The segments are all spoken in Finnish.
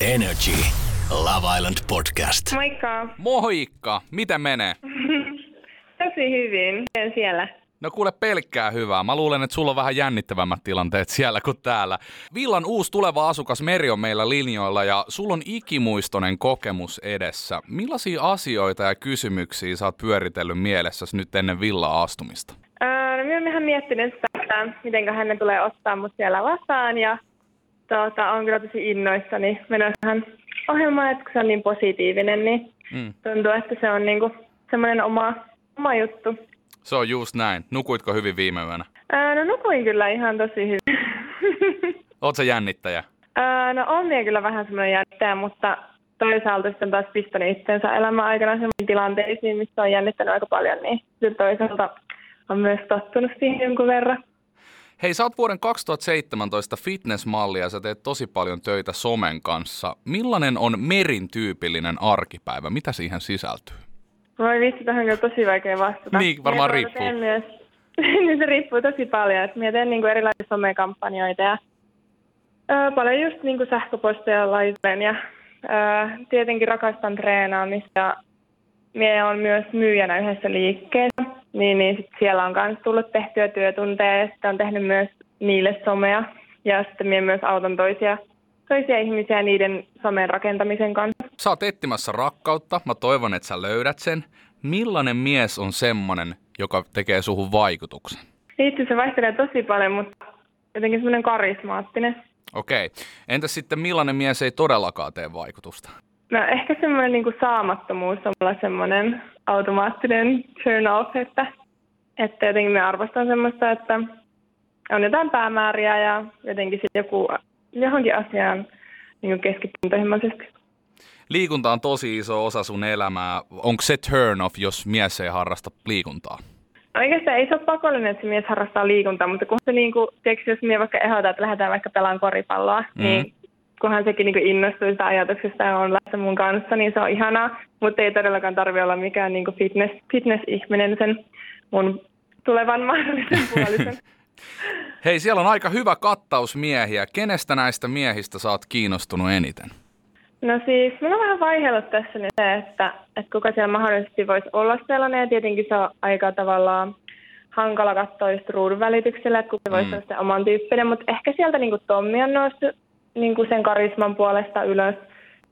Energy. Love Island Podcast. Moikka. Moikka! Miten menee? Tosi hyvin. Miten siellä? No kuule pelkkää hyvää. Mä luulen, että sulla on vähän jännittävämmät tilanteet siellä kuin täällä. Villan uusi tuleva asukas Meri on meillä linjoilla ja sulla on ikimuistoinen kokemus edessä. Millaisia asioita ja kysymyksiä sä oot pyöritellyt mielessäsi nyt ennen Villa astumista? Öö, no minä olen ihan miettinyt sitä, että miten hän tulee ottaa mut siellä vastaan ja tuota, on kyllä tosi innoissani menossa tähän ohjelmaan, että kun se on niin positiivinen, niin mm. tuntuu, että se on niinku semmoinen oma, oma juttu. Se on just näin. Nukuitko hyvin viime yönä? Ää, no nukuin kyllä ihan tosi hyvin. Oletko jännittäjä? Ää, no on minä kyllä vähän semmoinen jännittäjä, mutta toisaalta sitten taas pistänyt itsensä elämän aikana semmoisiin tilanteisiin, missä on jännittänyt aika paljon, niin toisaalta on myös tottunut siihen jonkun verran. Hei, sä oot vuoden 2017 fitnessmalli ja sä teet tosi paljon töitä somen kanssa. Millainen on Merin tyypillinen arkipäivä? Mitä siihen sisältyy? Voi vitsi, tähän on kyllä tosi vaikea vastata. Niin, varmaan Minä riippuu. Myös, niin se riippuu tosi paljon. Että minä teen niinku erilaisia somekampanjoita ja öö, paljon just niinku sähköposteja laitan ja öö, tietenkin rakastan treenaamista ja minä olen myös myyjänä yhdessä liikkeessä. Niin, niin sit siellä on myös tullut tehtyä työtunteja ja sitten on tehnyt myös niille somea. Ja sitten minä myös autan toisia, toisia ihmisiä niiden somen rakentamisen kanssa. Sä oot etsimässä rakkautta. Mä toivon, että sä löydät sen. Millainen mies on semmonen, joka tekee suhun vaikutuksen? Itse se vaihtelee tosi paljon, mutta jotenkin semmoinen karismaattinen. Okei. Entäs sitten millainen mies ei todellakaan tee vaikutusta? No ehkä semmoinen niin saamattomuus on mulla semmoinen automaattinen turn off, että, että jotenkin me arvostan semmoista, että on jotain päämääriä ja jotenkin sitten joku johonkin asiaan niin keskittyy. Liikunta on tosi iso osa sun elämää. Onko se turn off, jos mies ei harrasta liikuntaa? Oikeastaan ei se ole pakollinen, että se mies harrastaa liikuntaa, mutta kun se niin kuin, tiedätkö, jos minä vaikka ehdotan, että lähdetään vaikka pelaamaan koripalloa, mm. niin kunhan sekin niin innostuu sitä ajatuksesta ja on läsnä mun kanssa, niin se on ihanaa, mutta ei todellakaan tarvitse olla mikään niin fitness, fitness-ihminen sen mun tulevan mahdollisen puolisen. Hei, siellä on aika hyvä kattaus miehiä. Kenestä näistä miehistä sä oot kiinnostunut eniten? No siis, mulla on vähän vaihellut tässä nyt se, että, että kuka siellä mahdollisesti voisi olla sellainen, ja tietenkin se on aika tavallaan hankala katsoa just ruudun välityksellä, että kuka voisi mm. olla se oman tyyppinen, mutta ehkä sieltä niin Tommi on noussut niin kuin sen karisman puolesta ylös.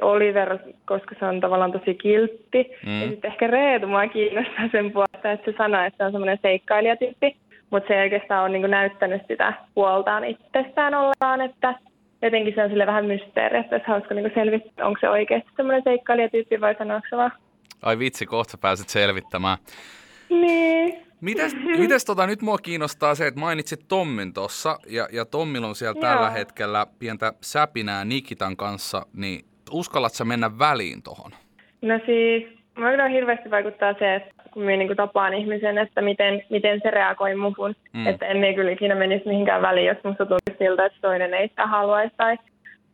Oliver, koska se on tavallaan tosi kiltti. Mm. Ja sitten ehkä Reetu mua kiinnostaa sen puolesta, että se sanoo, että se on semmoinen seikkailijatyyppi. Mutta se ei oikeastaan ole niin kuin näyttänyt sitä puoltaan itsestään ollenkaan, että jotenkin se on sille vähän mysteeri, että olisi hauska niin selvittää, onko se oikeasti semmoinen seikkailijatyyppi vai sanoako se vaan. Ai vitsi, kohta pääset selvittämään. Niin. Mites, mites tota, nyt mua kiinnostaa se, että mainitsit Tommin tossa, ja, ja Tommilla on siellä Joo. tällä hetkellä pientä säpinää Nikitan kanssa, niin uskallat sä mennä väliin tohon? No siis, mä kyllä hirveästi vaikuttaa se, että kun minä niin tapaan ihmisen, että miten, miten se reagoi muuhun. Mm. Että en minä kyllä ikinä menisi mihinkään väliin, jos musta tuntuu siltä, että toinen ei sitä haluaisi tai,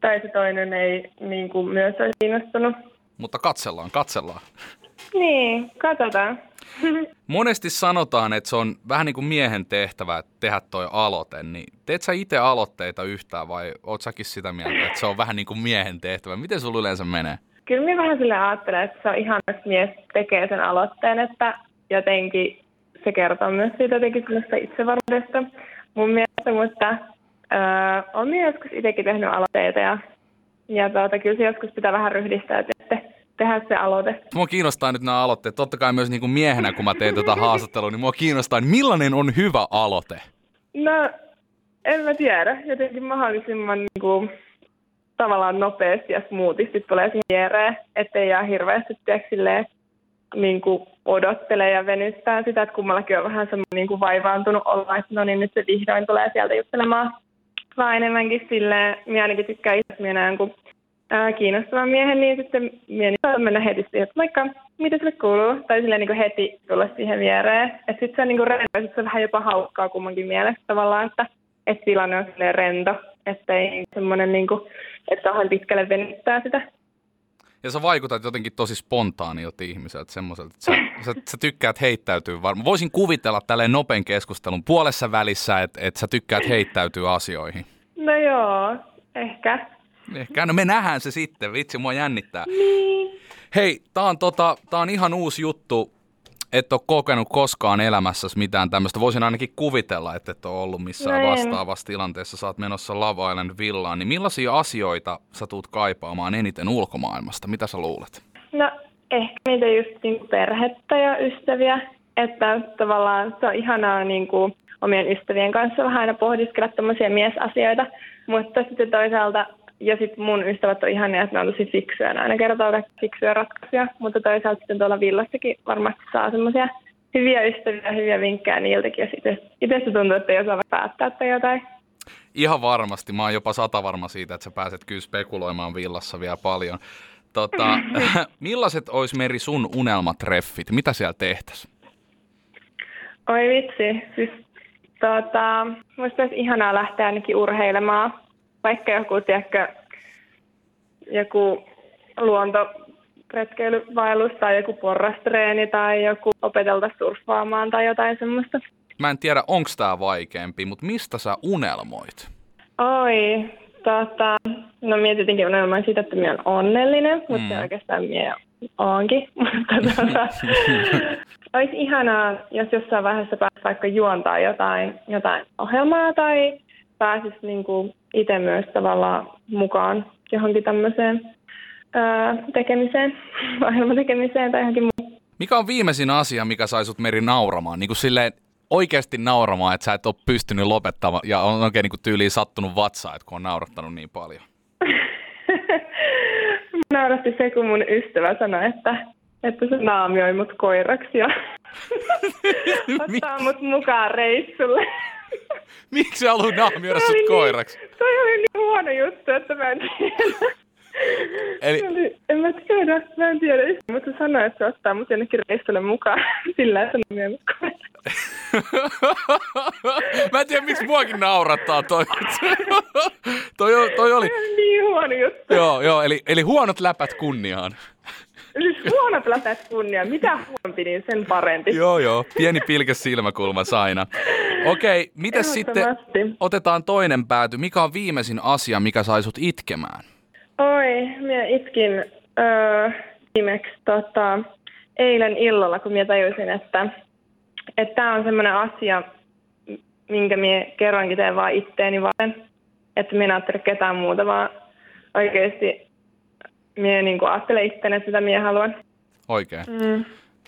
tai se toinen ei niin kuin myös olisi kiinnostunut. Mutta katsellaan, katsellaan. Niin, katsotaan. Monesti sanotaan, että se on vähän niin kuin miehen tehtävä tehdä toi aloite, niin teet sä itse aloitteita yhtään vai oot säkin sitä mieltä, että se on vähän niin kuin miehen tehtävä? Miten sulla yleensä menee? Kyllä minä vähän sille ajattelen, että se on ihan, että mies tekee sen aloitteen, että jotenkin se kertoo myös siitä jotenkin itsevarmuudesta mun mielestä, mutta öö, on joskus itsekin tehnyt aloitteita ja, ja tuota, kyllä se joskus pitää vähän ryhdistää, että tehdä se aloite. Mua kiinnostaa nyt nämä aloitteet. Totta kai myös niin kuin miehenä, kun mä teen tätä haastattelua, niin mua kiinnostaa, niin millainen on hyvä aloite? No, en mä tiedä. Jotenkin mahdollisimman niin kuin, tavallaan nopeasti ja smoothisti tulee siihen viereen, ettei jää hirveästi silleen, niin kuin odottelee ja venyttää sitä, että kummallakin on vähän semmoinen niin kuin vaivaantunut olla, että no niin nyt se vihdoin tulee sieltä juttelemaan. Vaan enemmänkin silleen, minä ainakin tykkään itse, minä näen, kun ää, kiinnostavan miehen, niin sitten mie niin mennä heti siihen, että moikka, mitä sulle kuuluu? Tai silleen niin kuin heti tulla siihen viereen. Että sitten se on niin kuin rento, sit se on vähän jopa hauskaa kummankin mielestä tavallaan, että, että tilanne on silleen rento, ettei semmoinen niin kuin, että kauhean pitkälle venyttää sitä. Ja sä vaikutat jotenkin tosi spontaanilta ihmiseltä, semmoiselta, että sä, sä, sä tykkäät heittäytyä varmaan. Voisin kuvitella tälleen nopean keskustelun puolessa välissä, että, että sä tykkäät heittäytyä asioihin. No joo, ehkä. Ehkä, no me nähdään se sitten, vitsi, mua jännittää. Niin. Hei, tää on, tota, tää on ihan uusi juttu, et ole kokenut koskaan elämässäsi mitään tämmöistä. Voisin ainakin kuvitella, että et ole ollut missään No vastaavassa tilanteessa. Sä oot menossa Love Island villaan. Niin millaisia asioita sä tuut kaipaamaan eniten ulkomaailmasta? Mitä sä luulet? No ehkä niitä just niin perhettä ja ystäviä, että tavallaan se on ihanaa niin kuin omien ystävien kanssa vähän aina pohdiskella tämmöisiä miesasioita, mutta sitten toisaalta, ja sitten mun ystävät on ihania, että ne on tosi fiksuja, ne aina kertoo kaikki fiksuja ratkaisuja, mutta toisaalta sitten tuolla villassakin varmasti saa semmoisia hyviä ystäviä, hyviä vinkkejä niiltäkin, ja sitten itse tuntuu, että ei osaa päättää tai jotain. Ihan varmasti. Mä oon jopa sata varma siitä, että sä pääset kyllä spekuloimaan villassa vielä paljon. Tota, millaiset ois Meri sun unelmatreffit? Mitä siellä tehtäis? Oi vitsi, siis tota, musta olisi ihanaa lähteä ainakin urheilemaan, vaikka joku, tiedätkö, joku luontoretkeilyvaellus tai joku porrastreeni tai joku opetelta surffaamaan tai jotain semmoista. Mä en tiedä, onks tää vaikeampi, mutta mistä sä unelmoit? Oi, tota, no minä tietenkin unelmoin siitä, että minä olen onnellinen, mutta Mm. oikeastaan minä oonkin. Mutta tota, olisi ihanaa, jos jossain vaiheessa pääsisi vaikka juontaa jotain, jotain ohjelmaa tai pääsisi niinku itse myös tavallaan mukaan johonkin tämmöiseen ää, tekemiseen, ohjelmatekemiseen tai johonkin muuhun. Mikä on viimeisin asia, mikä sai sut Meri nauramaan? Niin kuin silleen oikeasti nauramaan, että sä et ole pystynyt lopettamaan ja on oikein niin kuin tyyliin sattunut vatsaa, että kun on naurattanut niin paljon. Nauratti se, kun mun ystävä sanoi, että, että se naamioi mut koiraksi ja ottaa mut mukaan reissulle. Miksi sä haluat naamioida Se sut niin- koiraksi? Toi oli niin huono juttu, että mä en tiedä. Eli- Se Oli, en mä tiedä, mä en tiedä. Mutta sanoi, että se ottaa mut jonnekin reissulle mukaan sillä, mut koiraksi. Mä en tiedä, miksi muakin naurattaa toi. toi, toi oli niin huono juttu. joo, joo, eli, eli huonot läpät kunniaan. Siis huonot läpät kunnia. Mitä huonompi, niin sen parempi. Joo, joo, pieni pilke silmäkulmassa aina. Okei, mites sitten, otetaan toinen pääty. Mikä on viimeisin asia, mikä sai sut itkemään? Oi, minä itkin öö, viimeksi tota, eilen illalla, kun minä tajusin, että että tämä on semmoinen asia, minkä minä kerrankin teen vaan itteeni varten. Että minä en ajattele ketään muuta, vaan oikeasti minä niin ajattelen itseäni, että mitä minä haluan. Oikein. Mm.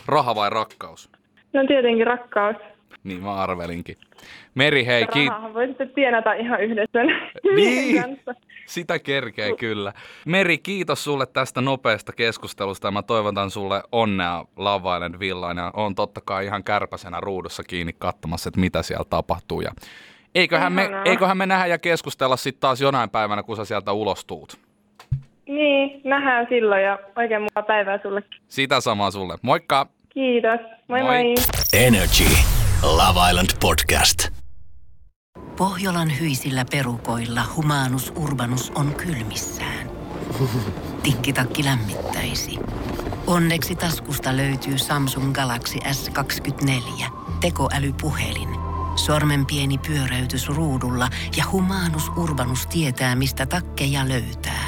Raha vai rakkaus? No tietenkin rakkaus. Niin mä arvelinkin. Meri, hei, kiit- Rahaa voi sitten tienata ihan yhdessä Niin. kanssa. Sitä kerkee kyllä. Meri, kiitos sulle tästä nopeasta keskustelusta ja mä toivotan sulle onnea Love Island Villaan ja on totta kai ihan kärpäsenä ruudussa kiinni katsomassa, että mitä siellä tapahtuu. Ja eiköhän, me, eiköhän me nähdä ja keskustella sitten taas jonain päivänä, kun sä sieltä ulostuut. Niin, nähdään silloin ja oikein mukavaa päivää sullekin. Sitä samaa sulle. Moikka! Kiitos. Moi Moi. moi. Energy. Love Island Podcast. Pohjolan hyisillä perukoilla humanus urbanus on kylmissään. Tikkitakki lämmittäisi. Onneksi taskusta löytyy Samsung Galaxy S24. Tekoälypuhelin. Sormen pieni pyöräytys ruudulla ja humanus urbanus tietää, mistä takkeja löytää.